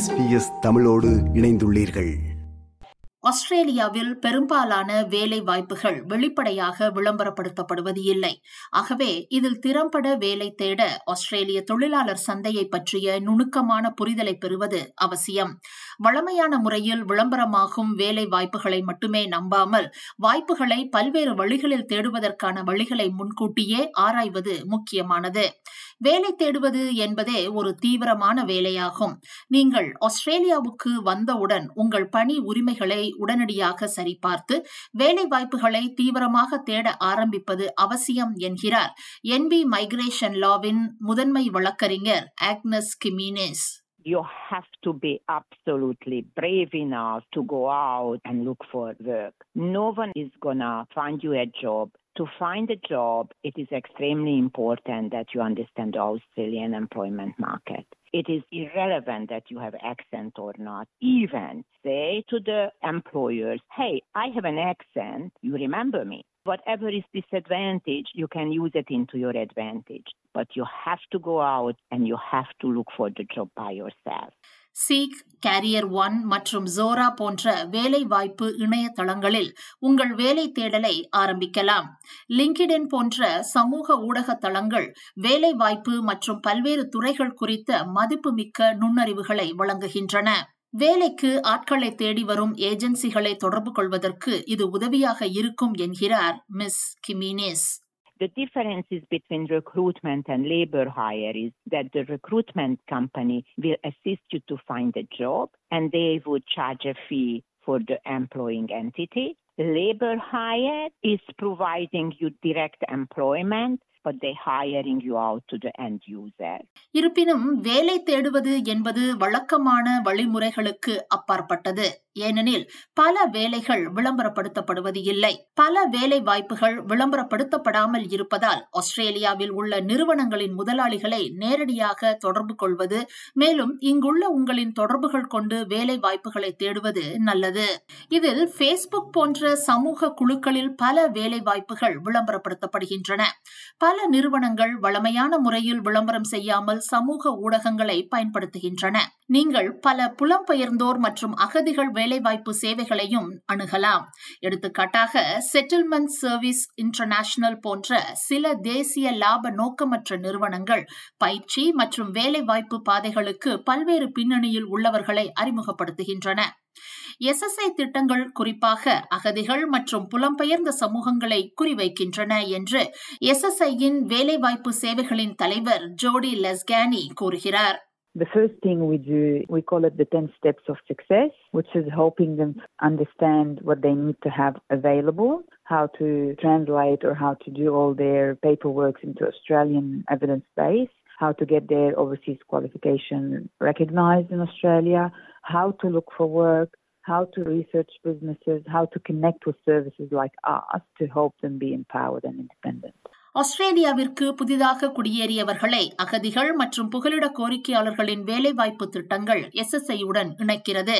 SBS தமிழோடு இணைந்துள்ளீர்கள். ஆஸ்திரேலியாவில் பெரும்பாலான வேலை வாய்ப்புகள் வெளிப்படையாக விளம்பரப்படுத்தப்படுவது இல்லை. ஆகவே இதில் திறம்பட வேலை தேட ஆஸ்திரேலிய தொழிலாளர் சந்தையை பற்றிய நுணுக்கமான புரிதலை பெறுவது அவசியம். வழமையான முறையில் விளம்பரமாகும் வேலை வாய்ப்புகளை மட்டுமே நம்பாமல் வாய்ப்புகளை பல்வேறு வழிகளில் தேடுவதற்கான வழிகளை முன்கூட்டியே ஆராய்வது முக்கியமானது. வேலை தேடுவது என்பதே ஒரு தீவிரமான வேலையாகும். நீங்கள் ஆஸ்திரேலியாவுக்கு வந்தவுடன் உங்கள் பணி உரிமைகளை உடனடியாக சரிபார்த்து வேலை வாய்ப்புகளை தீவிரமாக தேட ஆரம்பிப்பது அவசியம் என்கிறார் என்பி மைக்ரேஷன் லாவின் முதன்மை வழக்கறிஞர் Agnes Jimenez you have to be absolutely brave enough to go out and look for work. No one is gonna find you a job. To find a job, it is extremely important that you understand the Australian employment market. It is irrelevant that you have accent or not. Even say to the employers, hey, I have an accent, you remember me. Whatever is disadvantage, you can use it into your advantage. But you have to go out and you have to look for the job by yourself. Seek CareerOne மற்றும் Jora போன்ற வேலைவாய்ப்பு இணையதளங்களில் உங்கள் வேலை தேடலை ஆரம்பிக்கலாம். லிங்கிடின் போன்ற சமூக ஊடக தளங்கள் வேலைவாய்ப்பு மற்றும் பல்வேறு துறைகள் குறித்த மதிப்புமிக்க நுண்ணறிவுகளை வழங்குகின்றன. வேலைக்கு ஆட்களை தேடி வரும் ஏஜென்சிகளை தொடர்பு கொள்வதற்கு இது உதவியாக இருக்கும் என்கிறார் miss Gimenez. The differences between recruitment and labor hire is that the recruitment company will assist you to find a job and they would charge a fee for the employing entity. Labor hire is providing you direct employment but they hiring you out to the end user. இருப்பினும் வேலை தேடுவது என்பது வழக்கமான வழிமுறைகளுக்கு அப்பாற்பட்டது ஏனெனில் பல வேலைகள் விளம்பரப்படுத்தப்படுவது இல்லை. பல வேலை வாய்ப்புகள் விளம்பரப்படுத்தப்படாமல் இருப்பதால் ஆஸ்திரேலியாவில் உள்ள நிறுவனங்களின் முதலாளிகளை நேரடியாக தொடர்பு கொள்வது மேலும் இங்குள்ள உங்களின் தொடர்புகள் கொண்டு வேலை வாய்ப்புகளை தேடுவது நல்லது. இதில் பேஸ்புக் போன்ற சமூக குழுக்களில் பல வேலை வாய்ப்புகள் விளம்பரப்படுத்தப்படுகின்றன. பல நிறுவனங்கள் வளமையான முறையில் விளம்பரம் செய்யாமல் சமூக ஊடகங்களை பயன்படுத்துகின்றன. நீங்கள் பல புலம்பெயர்ந்தோர் மற்றும் அகதிகள் வேலைவாய்ப்பு சேவைகளையும் அணுகலாம். எடுத்துக்காட்டாக செட்டில்மெண்ட் சர்வீஸ் இன்டர்நேஷனல் போன்ற சில தேசிய லாப நோக்கமற்ற நிறுவனங்கள் பயிற்சி மற்றும் வேலைவாய்ப்பு பாதைகளுக்கு பல்வேறு பின்னணியில் உள்ளவர்களை அறிமுகப்படுத்துகின்றன. எஸ்எஸ்ஐ திட்டங்கள் குறிப்பாக அகதிகள் மற்றும் புலம்பெயர்ந்த சமூகங்களை குறிவைக்கின்றன என்று எஸ்எஸ்ஐயின் வேலைவாய்ப்பு சேவைகளின் தலைவர் ஜோடி லெஸ்கானி கூறுகிறார். The first thing we do, we call it the 10 steps of success, which is helping them understand what they need to have available, how to translate or how to do all their paperwork into Australian evidence base, how to get their overseas qualification recognized in Australia, how to look for work, how to research businesses, how to connect with services like us to help them be empowered and independent. ஆஸ்திரேலியாவிற்கு புதிதாக குடியேறியவர்களை அகதிகள் மற்றும் புகலிட கோரிக்கையாளர்களின் வேலைவாய்ப்பு திட்டங்கள் எஸ்எஸ்ஐயுடன் இணைக்கிறது.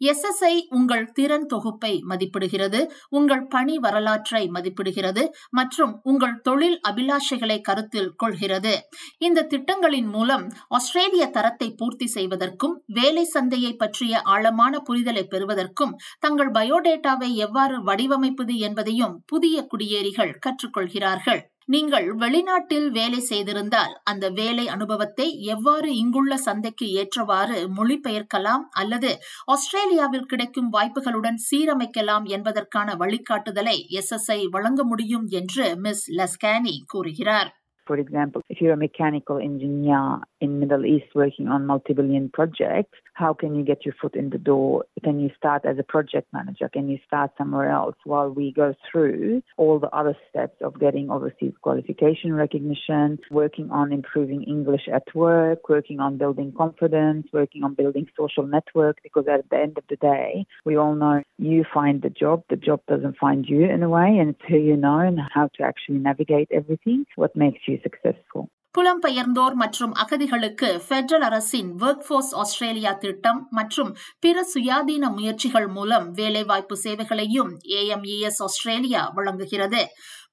SSI உங்கள் திறன் தொகுப்பை மதிப்பிடுகிறது உங்கள் பணி வரலாற்றை மதிப்பிடுகிறது மற்றும் உங்கள் தொழில் அபிலாஷைகளை கருத்தில் கொள்கிறது. இந்த திட்டங்களின் மூலம் ஆஸ்திரேலிய தரத்தை பூர்த்தி செய்வதற்கும் வேலை சந்தையை பற்றிய ஆழமான புரிதலை பெறுவதற்கும் தங்கள் பயோடேட்டாவை எவ்வாறு வடிவமைப்பது என்பதையும் புதிய குடியேறிகள் கற்றுக்கொள்கிறார்கள். நீங்கள் வெளிநாட்டில் வேலை செய்திருந்தால் அந்த வேலை அனுபவத்தை எவ்வாறு இங்குள்ள சந்தைக்கு ஏற்றவாறு மொழிபெயர்க்கலாம் அல்லது ஆஸ்திரேலிய ஆஸ்திரேலியாவில் கிடைக்கும் வாய்ப்புகளுடன் சீரமைக்கலாம் என்பதற்கான வழிகாட்டுதலை எஸ்எஸ்ஐ வழங்க முடியும் என்று மிஸ் லஸ்கானி கூறுகிறார் For example, if you're a mechanical engineer in Middle East working on multi-billion projects, how can you get your foot in the door? Can you start as a project manager? Can you start somewhere else while we go through all the other steps of getting overseas qualification recognition, working on improving English at work, working on building confidence, working on building social network? Because at the end of the day, we all know you find the job, the job doesn't find you in a way, and it's who you know and how to actually navigate everything, what makes you successful. புலம்பெயர்ந்தோர் மற்றும் அகதிகளுக்கு federal அரசின் work force Australia திட்டம் மற்றும் பிற சுயாதீன முயற்சிகள் மூலம் வேலைவாய்ப்பு சேவைகளையும் ஏஎம்இஎஸ் ஆஸ்திரேலியா வழங்குகிறது.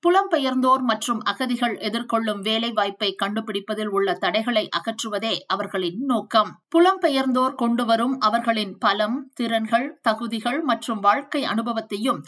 புலம்பெயர்ந்தோர் மற்றும் அகதிகள் எதிர்கொள்ளும் வேலை வாய்ப்பை கண்டுபிடிப்பதில் உள்ள தடைகளை அகற்றுவதே அவர்களின் நோக்கம் புலம்பெயர்ந்தோர் கொண்டுவரும் அவர்களின் பலம் திறன்கள் தகுதிகள் மற்றும் வாழ்க்கை அனுபவத்தையும்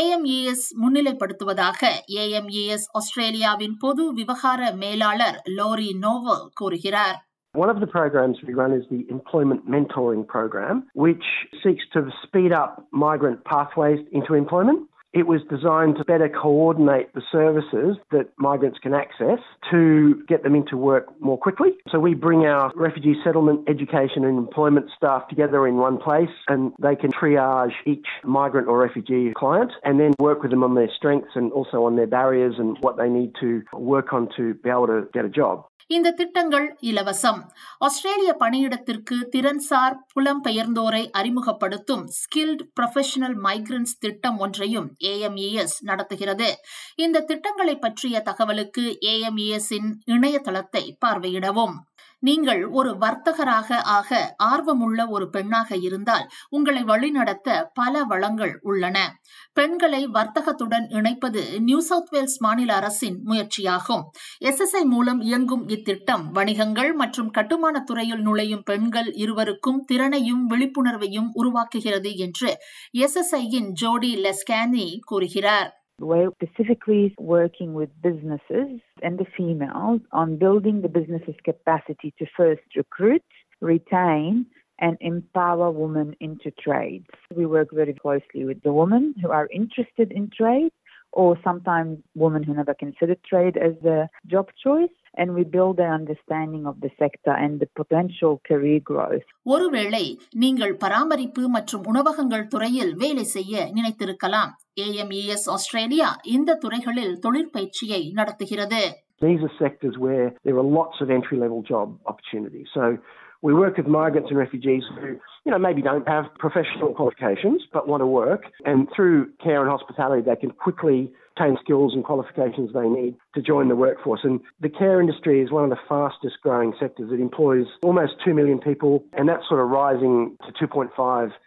ஏஎம்இஎஸ் முன்னிலைப்படுத்துவதாக ஏஎம்இஎஸ் ஆஸ்திரேலியாவின் பொது விவகார மேலாளர் லோரி நோவல் கூறுகிறார் One of the programs we run is the Employment Mentoring Program, which seeks to speed up migrant pathways into employment. It was designed to better coordinate the services that migrants can access to get them into work more quickly. So we bring our refugee settlement, education and employment staff together in one place and they can triage each migrant or refugee client and then work with them on their strengths and also on their barriers and what they need to work on to be able to get a job. இந்த திட்டங்கள் இலவசம். ஆஸ்திரேலிய பணியிடத்திற்கு திறன்சார் புலம்பெயர்ந்தோரை அறிமுகப்படுத்தும் skilled professional migrants திட்டம் ஒன்றையும் ஏஎம்இஎஸ் நடத்துகிறது. இந்த திட்டங்களை பற்றிய தகவலுக்கு ஏஎம்இஎஸ் இன் இணையதளத்தை பார்வையிடவும். நீங்கள் ஒரு வர்த்தகராக ஆக ஆர்வமுள்ள ஒரு பெண்ணாக இருந்தால் உங்களை வழிநடத்த பல வளங்கள் உள்ளன. பெண்களை வர்த்தகத்துடன் இணைப்பது நியூ சவுத் வேல்ஸ் மாநில அரசின் முயற்சியாகும். எஸ்எஸ்ஐ மூலம் இயங்கும் இத்திட்டம் வணிகங்கள் மற்றும் கட்டுமான துறையில் நுழையும் பெண்கள் இருவருக்கும் திறனையும் விழிப்புணர்வையும் உருவாக்குகிறது என்று எஸ்எஸ்ஐயின் ஜோடி லெஸ்கானி கூறுகிறார். We're specifically working with businesses and the females on building the business's capacity to first recruit, retain, and empower women into trades. We work very closely with the women who are interested in trade or sometimes women who never considered trade as a job choice. And we build their understanding of the sector and the potential career growth. ஒருவேளை நீங்கள் பராமரிப்பு மற்றும் உணவகங்கள் துறையில் வேலை செய்ய நினைத்திருக்கலாம் ஏஎம்இஎஸ் Australia இந்த துறைகளில் தொழிற்பயிற்சியை நடத்துகிறது These are sectors where there are lots of entry level job opportunities. So we work with migrants and refugees who, you know, maybe don't have professional qualifications but want to work. And through care and hospitality, they can quickly obtain skills and qualifications they need to join the workforce. And the care industry is one of the fastest growing sectors. It employs almost 2 million people, and that's sort of rising to 2.5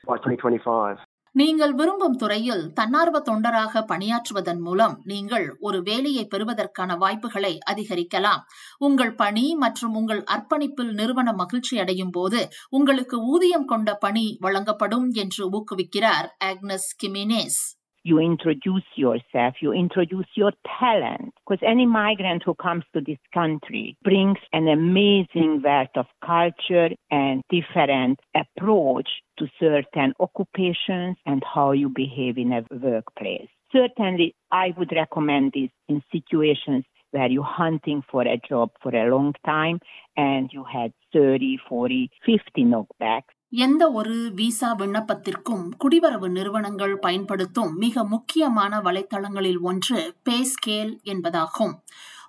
by 2025. நீங்கள் விரும்பும் துறையில் தன்னார்வ தொண்டராக பணியாற்றுவதன் மூலம் நீங்கள் ஒரு வேலையை பெறுவதற்கான வாய்ப்புகளை அதிகரிக்கலாம். உங்கள் பணி மற்றும் உங்கள் அர்ப்பணிப்பில் நிறுவனம் மகிழ்ச்சி அடையும் போது உங்களுக்கு ஊதியம் கொண்ட பணி வழங்கப்படும் என்று ஊக்குவிக்கிறார் Agnes Gimenez. You introduce yourself, you introduce your talent. Because any migrant who comes to this country brings an amazing wealth of culture and different approach to certain occupations and how you behave in a workplace. Certainly, I would recommend this in situations where you're hunting for a job for a long time and you had 30, 40, 50 knockbacks. எந்த ஒரு visa விண்ணப்பத்திற்கும் குடிவரவு நிறுவனங்கள் பயன்படுத்தும் மிக முக்கியமான வலைத்தளங்களில் ஒன்று pay scale என்பதாகும்.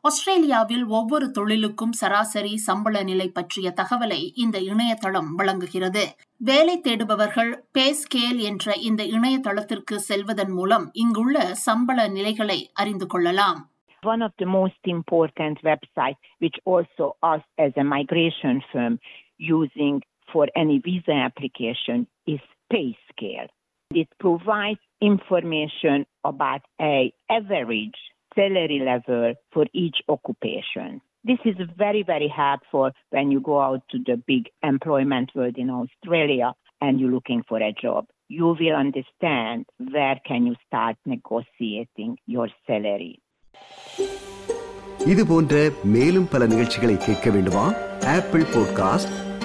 ஆஸ்திரேலியாவில் ஒவ்வொரு தொழிலுக்கும் சராசரி சம்பள நிலை பற்றிய தகவலை இந்த இணையதளம் வழங்குகிறது. வேலை தேடுபவர்கள் பேஸ்கேல் என்ற இந்த இணையதளத்திற்கு செல்வதன் மூலம் இங்குள்ள சம்பள நிலைகளை அறிந்து கொள்ளலாம். One of the most important websites, which also us as a migration firm using for any visa application, is PayScale. It provides information about a average salary level for each occupation. This is very, very helpful when you go out to the big employment world in Australia and you're looking for a job. You will understand where can you start negotiating your salary. இது போன்ற மேலும் பல நிகழ்ச்சிகளை கேட்க வேண்டுமா Apple podcast